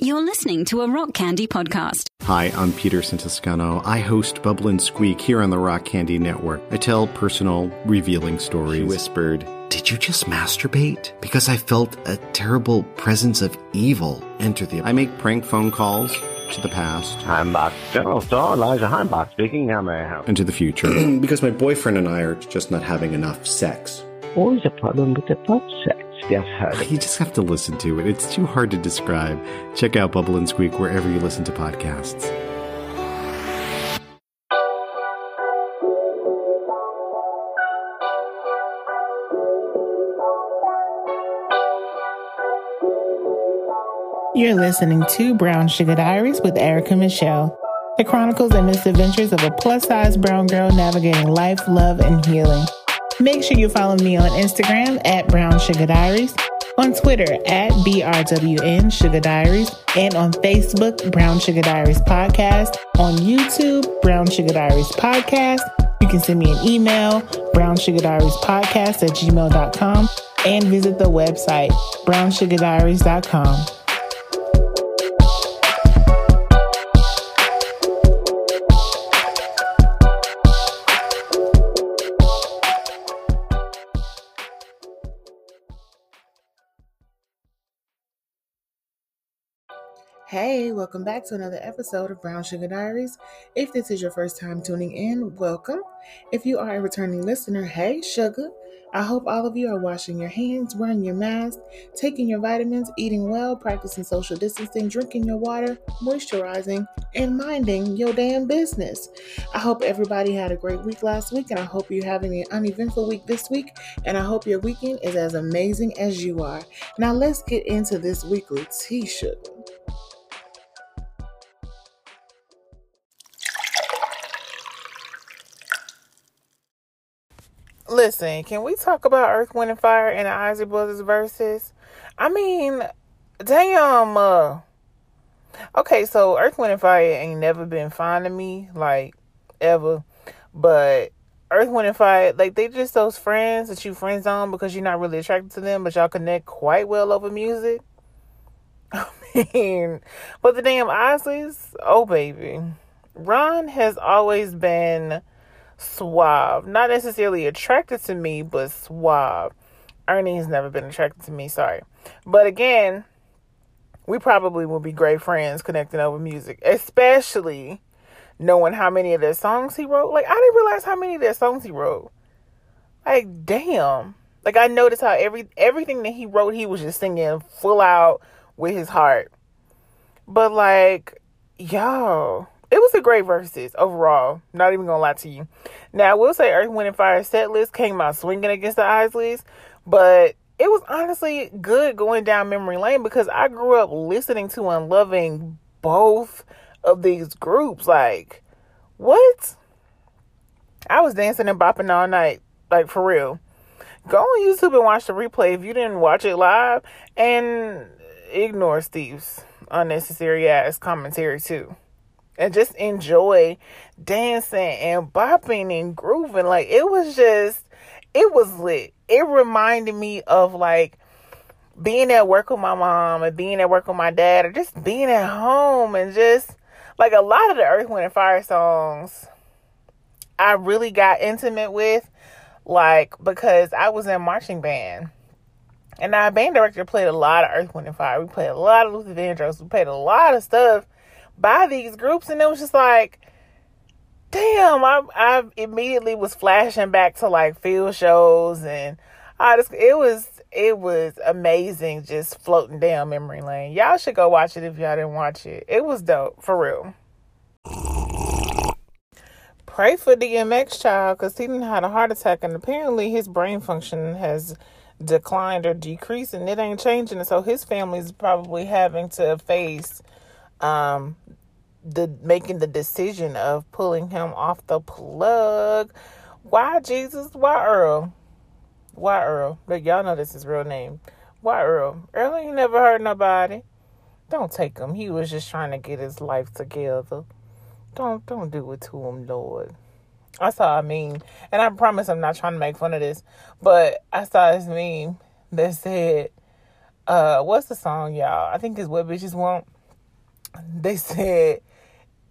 You're listening to a Rock Candy podcast. Hi, I'm Peter Santiscano. I host Bubble and Squeak here on the Rock Candy Network. I tell personal, revealing stories. He whispered, Did you just masturbate? Because I felt a terrible presence of evil enter the. I make prank phone calls to the past Heimbach. General Star Elijah Heimbach speaking. How may I help? and to the future. because my boyfriend and I are just not having enough sex. Always a problem with the butt sex. Yes, heard You just have to listen to it. It's too hard to describe. Check out Bubble and Squeak wherever you listen to podcasts. You're listening to Brown Suga Diaries with Aeryka Michelle, the chronicles and misadventures of a plus size brown girl navigating life, love, and healing. Make sure you follow me on Instagram at Brown Suga Diaries, on Twitter at BRWN Suga Diaries, and on Facebook, Brown Suga Diaries Podcast, on YouTube, Brown Suga Diaries Podcast. You can send me an email, brownsugadiariespodcast at gmail.com, and visit the website, brownsugadiaries.com. Hey, welcome back to another episode of Brown Suga Diaries. If this is your first time tuning in, welcome. If you are a returning listener, hey, sugar. I hope all of you are washing your hands, wearing your mask, taking your vitamins, eating well, practicing social distancing, drinking your water, moisturizing, and minding your damn business. I hope everybody had a great week last week, and I hope you're having an uneventful week this week, and I hope your weekend is as amazing as you are. Now, let's get into this weekly tea, sugar. Listen, can we talk about Earth, Wind, and Fire and the Isley Brothers Verzuz? I mean, damn. Uh, okay, so Earth, Wind, and Fire ain't never been fine to me, like ever. But Earth, Wind, and Fire, like they just those friends that you friends on because you're not really attracted to them, but y'all connect quite well over music. I mean, but the damn Isleys, oh baby, Ron has always been suave. Not necessarily attracted to me, but suave. Ernie's never been attracted to me, sorry. But again, we probably will be great friends connecting over music, especially knowing how many of their songs he wrote. Like, I didn't realize how many of their songs he wrote. Like, damn. Like, I noticed how every everything that he wrote, he was just singing full out with his heart. But, like, yo, it was a great Verzuz overall. Not even gonna lie to you. Now I will say Earth, Wind, and Fire set list came out swinging against the Isleys, but it was honestly good going down memory lane because I grew up listening to and loving both of these groups. Like, what? I was dancing and bopping all night, like for real. Go on YouTube and watch the replay if you didn't watch it live, and ignore Steve's unnecessary ass commentary too and just enjoy dancing and bopping and grooving. Like it was just, it was lit. It reminded me of like being at work with my mom and being at work with my dad or just being at home and just like a lot of the Earth, Wind, and Fire songs I really got intimate with, like because I was in marching band. And our band director played a lot of Earth, Wind, and Fire. We played a lot of Luther Vandross. We played a lot of stuff by these groups and it was just like damn I, I immediately was flashing back to like field shows and I just it was it was amazing just floating down memory lane. Y'all should go watch it if y'all didn't watch it. It was dope for real. Pray for DMX child because he didn't had a heart attack and apparently his brain function has declined or decreased and it ain't changing and so his family's probably having to face um the making the decision of pulling him off the plug. Why Jesus? Why Earl? Why Earl? But y'all know this is real name. Why Earl? Earl ain't never hurt nobody. Don't take him. He was just trying to get his life together. Don't don't do it to him, Lord. I saw a meme, and I promise I'm not trying to make fun of this, but I saw this meme that said, uh, what's the song, y'all? I think it's What Bitches Want they said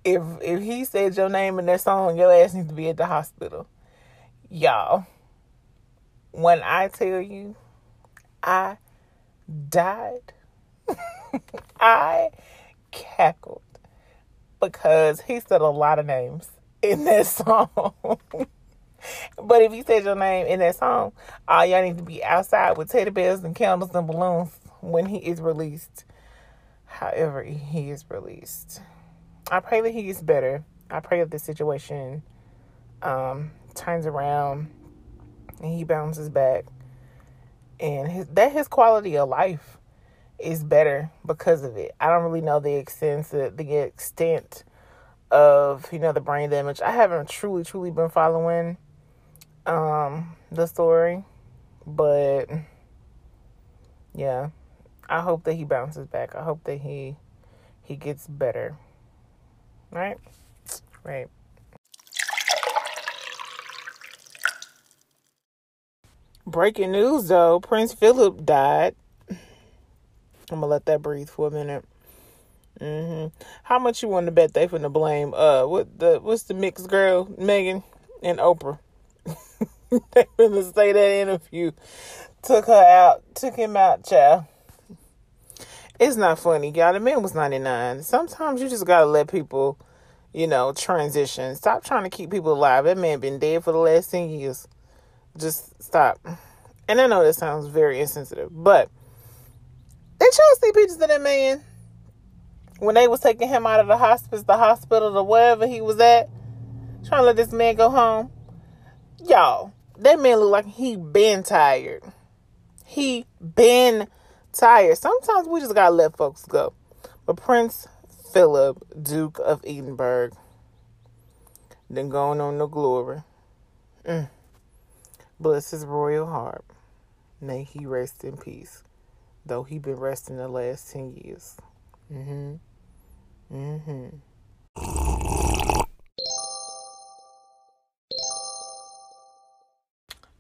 if if he said your name in that song, your ass needs to be at the hospital. Y'all, when I tell you I died, I cackled because he said a lot of names in that song. but if he said your name in that song, all y'all need to be outside with teddy bears and candles and balloons when he is released. However, he is released. I pray that he gets better. I pray that the situation um, turns around and he bounces back, and his, that his quality of life is better because of it. I don't really know the extent the, the extent of you know the brain damage. I haven't truly truly been following um the story, but yeah, I hope that he bounces back. I hope that he he gets better. Right? Right. Breaking news though, Prince Philip died. I'm gonna let that breathe for a minute. Mm-hmm. How much you want to bet they finna blame? Uh, what the what's the mixed girl, Meghan and Oprah? they finna say that interview took her out, took him out, child. It's not funny, y'all. The man was 99. Sometimes you just gotta let people, you know, transition. Stop trying to keep people alive. That man been dead for the last 10 years. Just stop. And I know that sounds very insensitive, but did y'all see pictures of that man when they was taking him out of the hospice, the hospital, or wherever he was at, trying to let this man go home? Y'all, that man looked like he been tired. He been tired. Sometimes we just gotta let folks go. But Prince Philip, Duke of Edinburgh, then going on the glory. Mm. Bless his royal heart. May he rest in peace. Though he been resting the last ten years. Mm-hmm. Mm-hmm.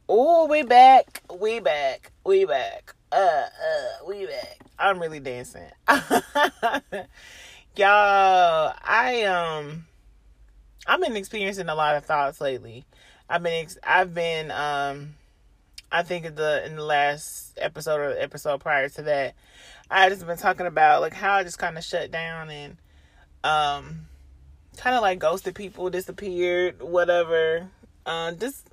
Oh, we back. We back. We back uh, uh, we back. I'm really dancing. Y'all, I, um, I've been experiencing a lot of thoughts lately. I've been, ex- I've been, um, I think the, in the last episode or the episode prior to that, I just been talking about like how I just kind of shut down and, um, kind of like ghosted people, disappeared, whatever. Um, uh, just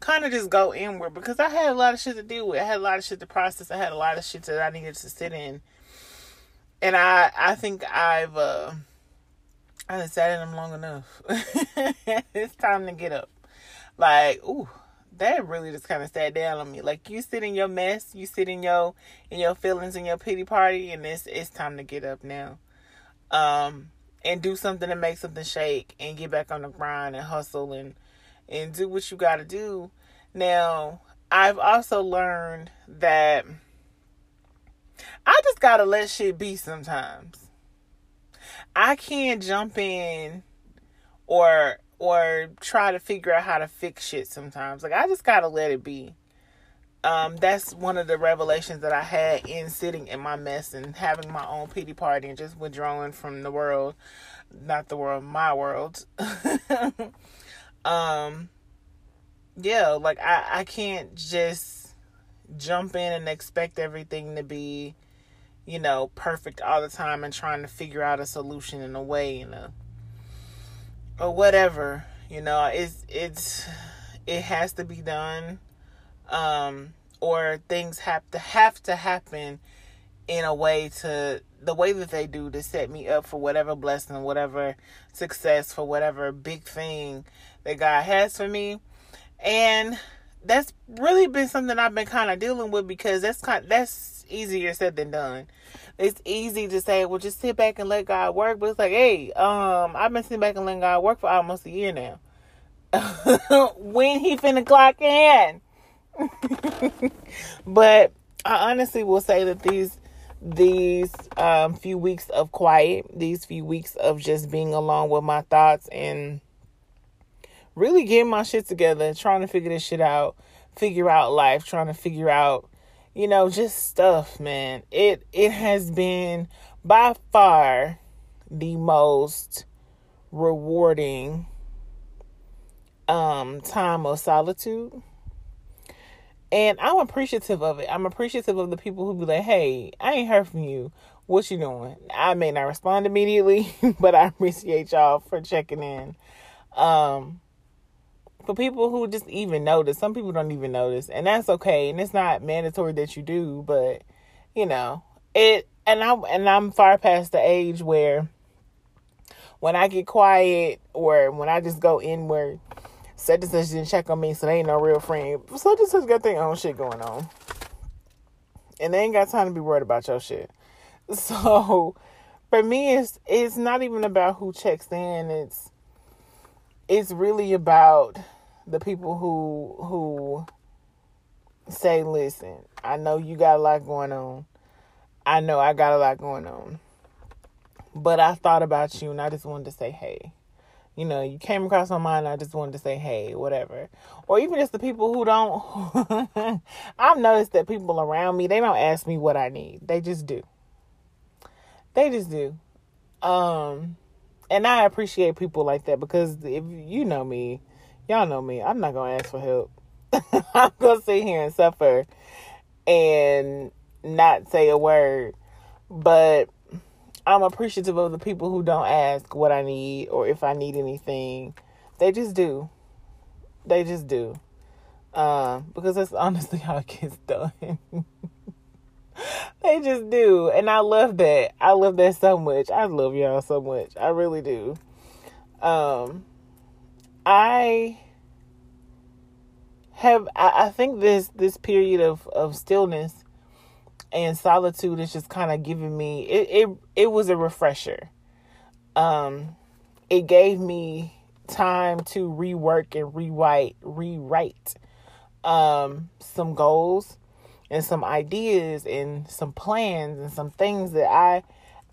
kind of just go inward because I had a lot of shit to deal with. I had a lot of shit to process. I had a lot of shit that I needed to sit in. And I I think I've uh I have sat in them long enough. it's time to get up. Like, ooh, that really just kind of sat down on me. Like you sit in your mess, you sit in your in your feelings in your pity party, and it's it's time to get up now. Um, and do something to make something shake, and get back on the grind and hustle and and do what you got to do. Now, I've also learned that I just got to let shit be sometimes. I can't jump in or or try to figure out how to fix shit sometimes. Like I just got to let it be. Um, that's one of the revelations that I had in sitting in my mess and having my own pity party and just withdrawing from the world, not the world, my world. um yeah like i i can't just jump in and expect everything to be you know perfect all the time and trying to figure out a solution in a way you know or whatever you know? It's it's it has to be done um or things have to have to happen in a way to the way that they do to set me up for whatever blessing, whatever success, for whatever big thing that God has for me. And that's really been something I've been kind of dealing with because that's kind that's easier said than done. It's easy to say, well, just sit back and let God work, but it's like, hey, um, I've been sitting back and letting God work for almost a year now. when he finna clock in? but I honestly will say that these these um, few weeks of quiet, these few weeks of just being alone with my thoughts and really getting my shit together, trying to figure this shit out, figure out life, trying to figure out, you know, just stuff, man. It it has been by far the most rewarding um, time of solitude. And I'm appreciative of it. I'm appreciative of the people who be like, hey, I ain't heard from you. What you doing? I may not respond immediately, but I appreciate y'all for checking in. Um, for people who just even notice, some people don't even notice, and that's okay. And it's not mandatory that you do, but you know, it and I'm and I'm far past the age where when I get quiet or when I just go inward, such and such didn't check on me, so they ain't no real friend. Such and such got their own shit going on. And they ain't got time to be worried about your shit. So for me it's it's not even about who checks in. It's it's really about the people who who say, listen, I know you got a lot going on. I know I got a lot going on. But I thought about you and I just wanted to say, hey. You know, you came across my mind, I just wanted to say, hey, whatever. Or even just the people who don't. I've noticed that people around me, they don't ask me what I need. They just do. They just do. Um, and I appreciate people like that because if you know me, y'all know me, I'm not gonna ask for help. I'm gonna sit here and suffer and not say a word. But I'm appreciative of the people who don't ask what I need or if I need anything. They just do. They just do. Um, because that's honestly how it gets done. they just do. And I love that. I love that so much. I love y'all so much. I really do. Um I have I, I think this this period of, of stillness and solitude is just kind of giving me it, it it was a refresher. Um it gave me time to rework and rewrite rewrite um some goals and some ideas and some plans and some things that I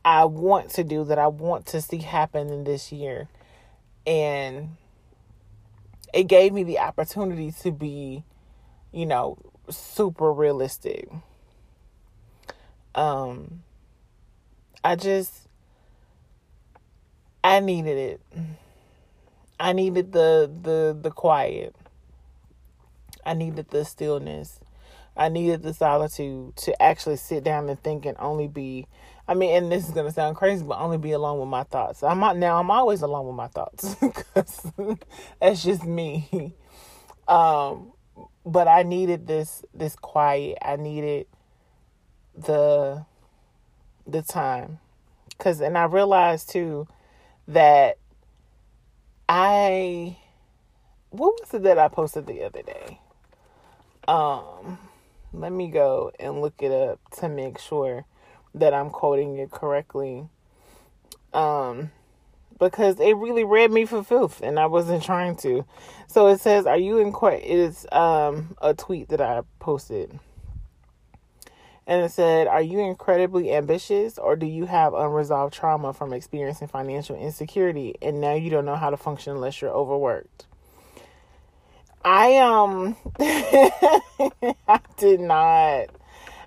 I want to do that I want to see happen in this year. And it gave me the opportunity to be, you know, super realistic. Um I just I needed it. I needed the the the quiet. I needed the stillness. I needed the solitude to actually sit down and think and only be I mean, and this is gonna sound crazy, but only be alone with my thoughts. I'm not now. I'm always alone with my thoughts because that's just me. Um, but I needed this this quiet. I needed the the time, cause and I realized too that I what was it that I posted the other day? Um let me go and look it up to make sure that I'm quoting it correctly. Um, because it really read me for filth and I wasn't trying to. So it says, Are you in court? It's um, a tweet that I posted. And it said, Are you incredibly ambitious or do you have unresolved trauma from experiencing financial insecurity and now you don't know how to function unless you're overworked? I um I did not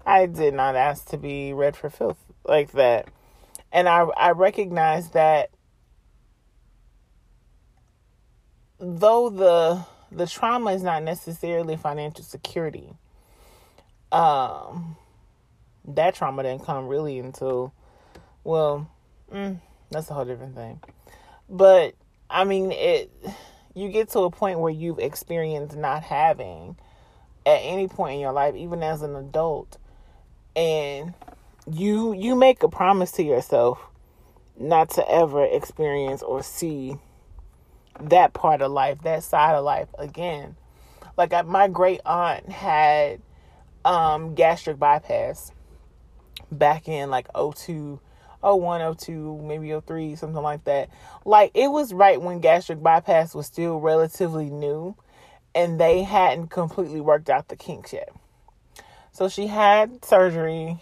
I did not ask to be read for filth like that. And I I recognize that though the the trauma is not necessarily financial security, um that trauma didn't come really until well, mm, that's a whole different thing. But I mean it you get to a point where you've experienced not having at any point in your life, even as an adult, and you you make a promise to yourself not to ever experience or see that part of life, that side of life again. Like I, my great aunt had um, gastric bypass back in like 02 01, 02, maybe 03, something like that. Like it was right when gastric bypass was still relatively new and they hadn't completely worked out the kinks yet. So she had surgery.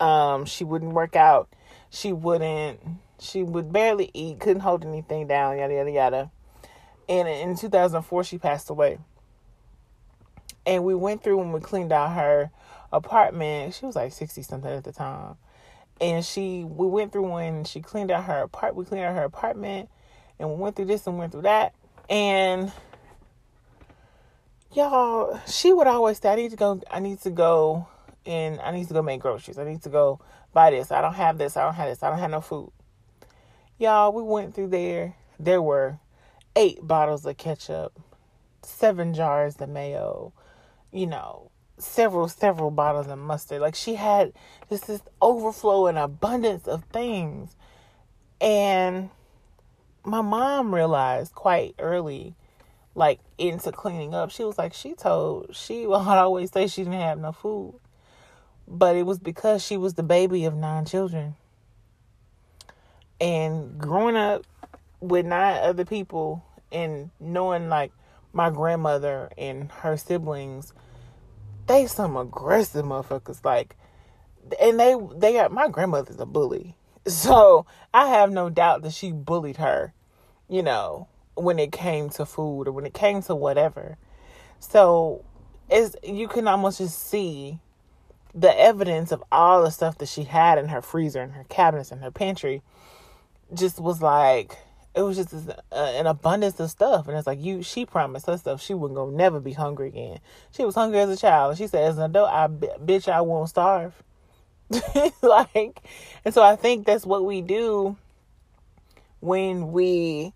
Um, she wouldn't work out. She wouldn't, she would barely eat, couldn't hold anything down, yada, yada, yada. And in 2004, she passed away. And we went through when we cleaned out her apartment. She was like 60 something at the time. And she we went through when she cleaned out her apart we cleaned out her apartment and we went through this and went through that. And y'all she would always say i need to go i need to go and i need to go make groceries. I need to go buy this. I don't have this. I don't have this. I don't have no food. Y'all we went through there. There were eight bottles of ketchup seven jars of mayo you know several several bottles of mustard. Like she had just this overflow and abundance of things. And my mom realized quite early like into cleaning up. She was like she told she would always say she didn't have no food. But it was because she was the baby of nine children. And growing up with nine other people and knowing like my grandmother and her siblings they some aggressive motherfuckers. Like, and they they got my grandmother's a bully, so I have no doubt that she bullied her. You know, when it came to food or when it came to whatever. So it's you can almost just see the evidence of all the stuff that she had in her freezer and her cabinets and her pantry just was like it was just uh, an abundance of stuff. And it's like you, she promised herself she wouldn't gonna never be hungry again. She was hungry as a child, and she said, as an adult, I bitch, I won't starve. like, and so I think that's what we do when we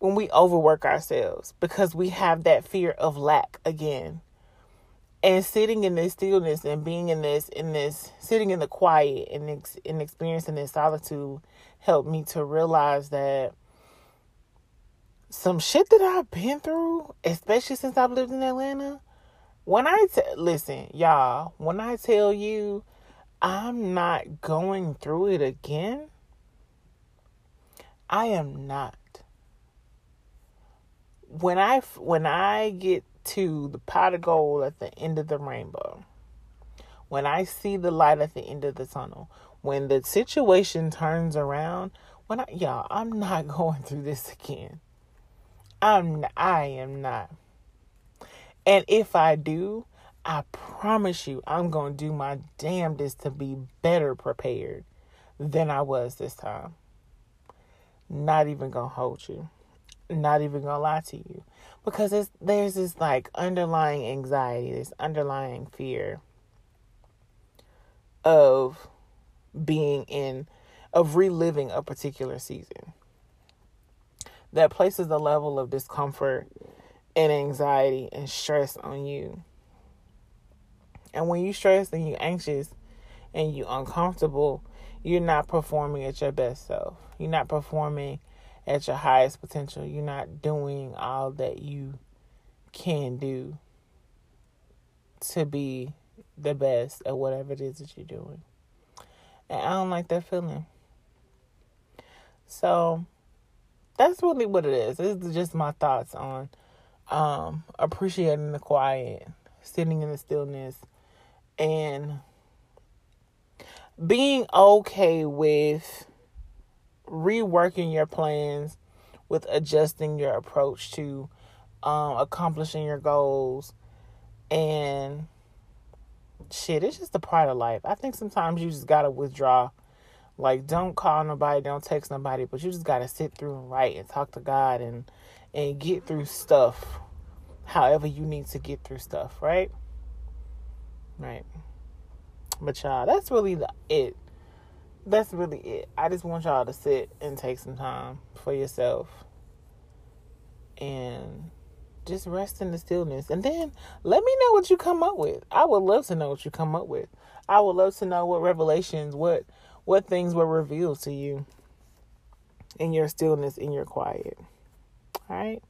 when we overwork ourselves because we have that fear of lack again. And sitting in this stillness and being in this in this sitting in the quiet and ex, and experiencing this solitude helped me to realize that some shit that I've been through, especially since I've lived in Atlanta, when I t- listen, y'all, when I tell you I'm not going through it again, I am not. When I when I get to the pot of gold at the end of the rainbow, when I see the light at the end of the tunnel, when the situation turns around, when I y'all, I'm not going through this again. I'm I am not. And if I do, I promise you I'm going to do my damnedest to be better prepared than I was this time. Not even going to hold you. Not even going to lie to you. Because there's this like underlying anxiety, this underlying fear of being in, of reliving a particular season. That places a level of discomfort and anxiety and stress on you. And when you stress and you anxious and you uncomfortable, you're not performing at your best self. You're not performing at your highest potential. You're not doing all that you can do to be the best at whatever it is that you're doing. And I don't like that feeling. So that's really what it is. Is just my thoughts on um, appreciating the quiet, sitting in the stillness, and being okay with reworking your plans, with adjusting your approach to um, accomplishing your goals, and shit, it's just a part of life. I think sometimes you just gotta withdraw. Like, don't call nobody, don't text nobody, but you just gotta sit through and write and talk to God and and get through stuff. However you need to get through stuff, right? Right. But y'all, that's really the, it. That's really it. I just want y'all to sit and take some time for yourself and just rest in the stillness. And then let me know what you come up with. I would love to know what you come up with. I would love to know what revelations what what things were revealed to you in your stillness in your quiet. All right.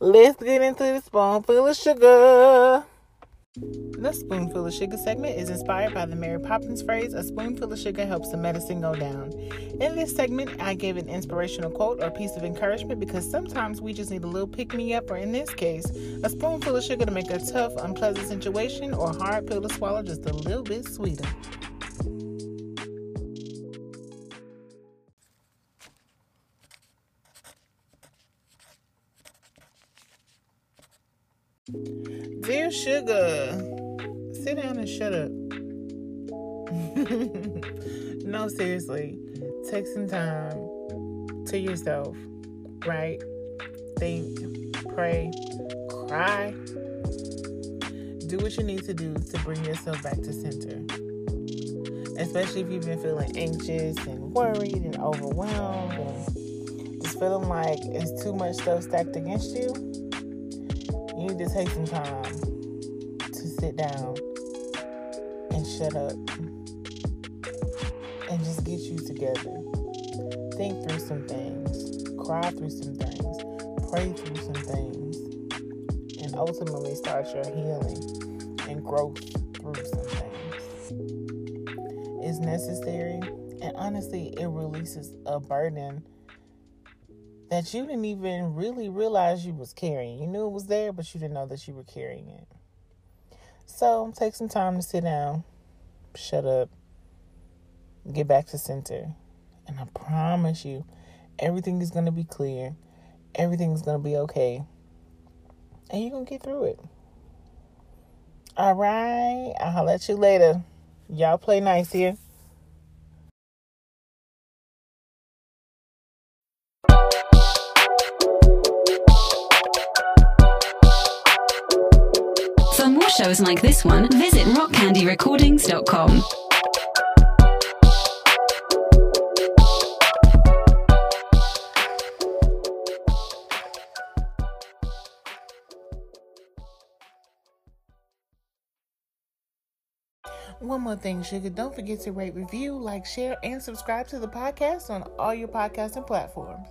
Let's get into the spoonful of sugar the Spoonful of Sugar segment is inspired by the Mary Poppins phrase, a spoonful of sugar helps the medicine go down. In this segment, I gave an inspirational quote or piece of encouragement because sometimes we just need a little pick me up, or in this case, a spoonful of sugar to make a tough, unpleasant situation or hard pill to swallow just a little bit sweeter. Dear Sugar, sit down and shut up. no, seriously, take some time to yourself, right? Think, pray, cry. Do what you need to do to bring yourself back to center. Especially if you've been feeling anxious and worried and overwhelmed and just feeling like it's too much stuff stacked against you. You need to take some time to sit down and shut up and just get you together. Think through some things, cry through some things, pray through some things, and ultimately start your healing and growth through some things. It's necessary, and honestly, it releases a burden that you didn't even really realize you was carrying. You knew it was there, but you didn't know that you were carrying it. So take some time to sit down, shut up, get back to center. And I promise you, everything is going to be clear. Everything is going to be okay. And you're going to get through it. All right. I'll let you later. Y'all play nice here. Shows like this one, visit rockcandyrecordings.com. One more thing, sugar. Don't forget to rate, review, like, share, and subscribe to the podcast on all your podcasting platforms.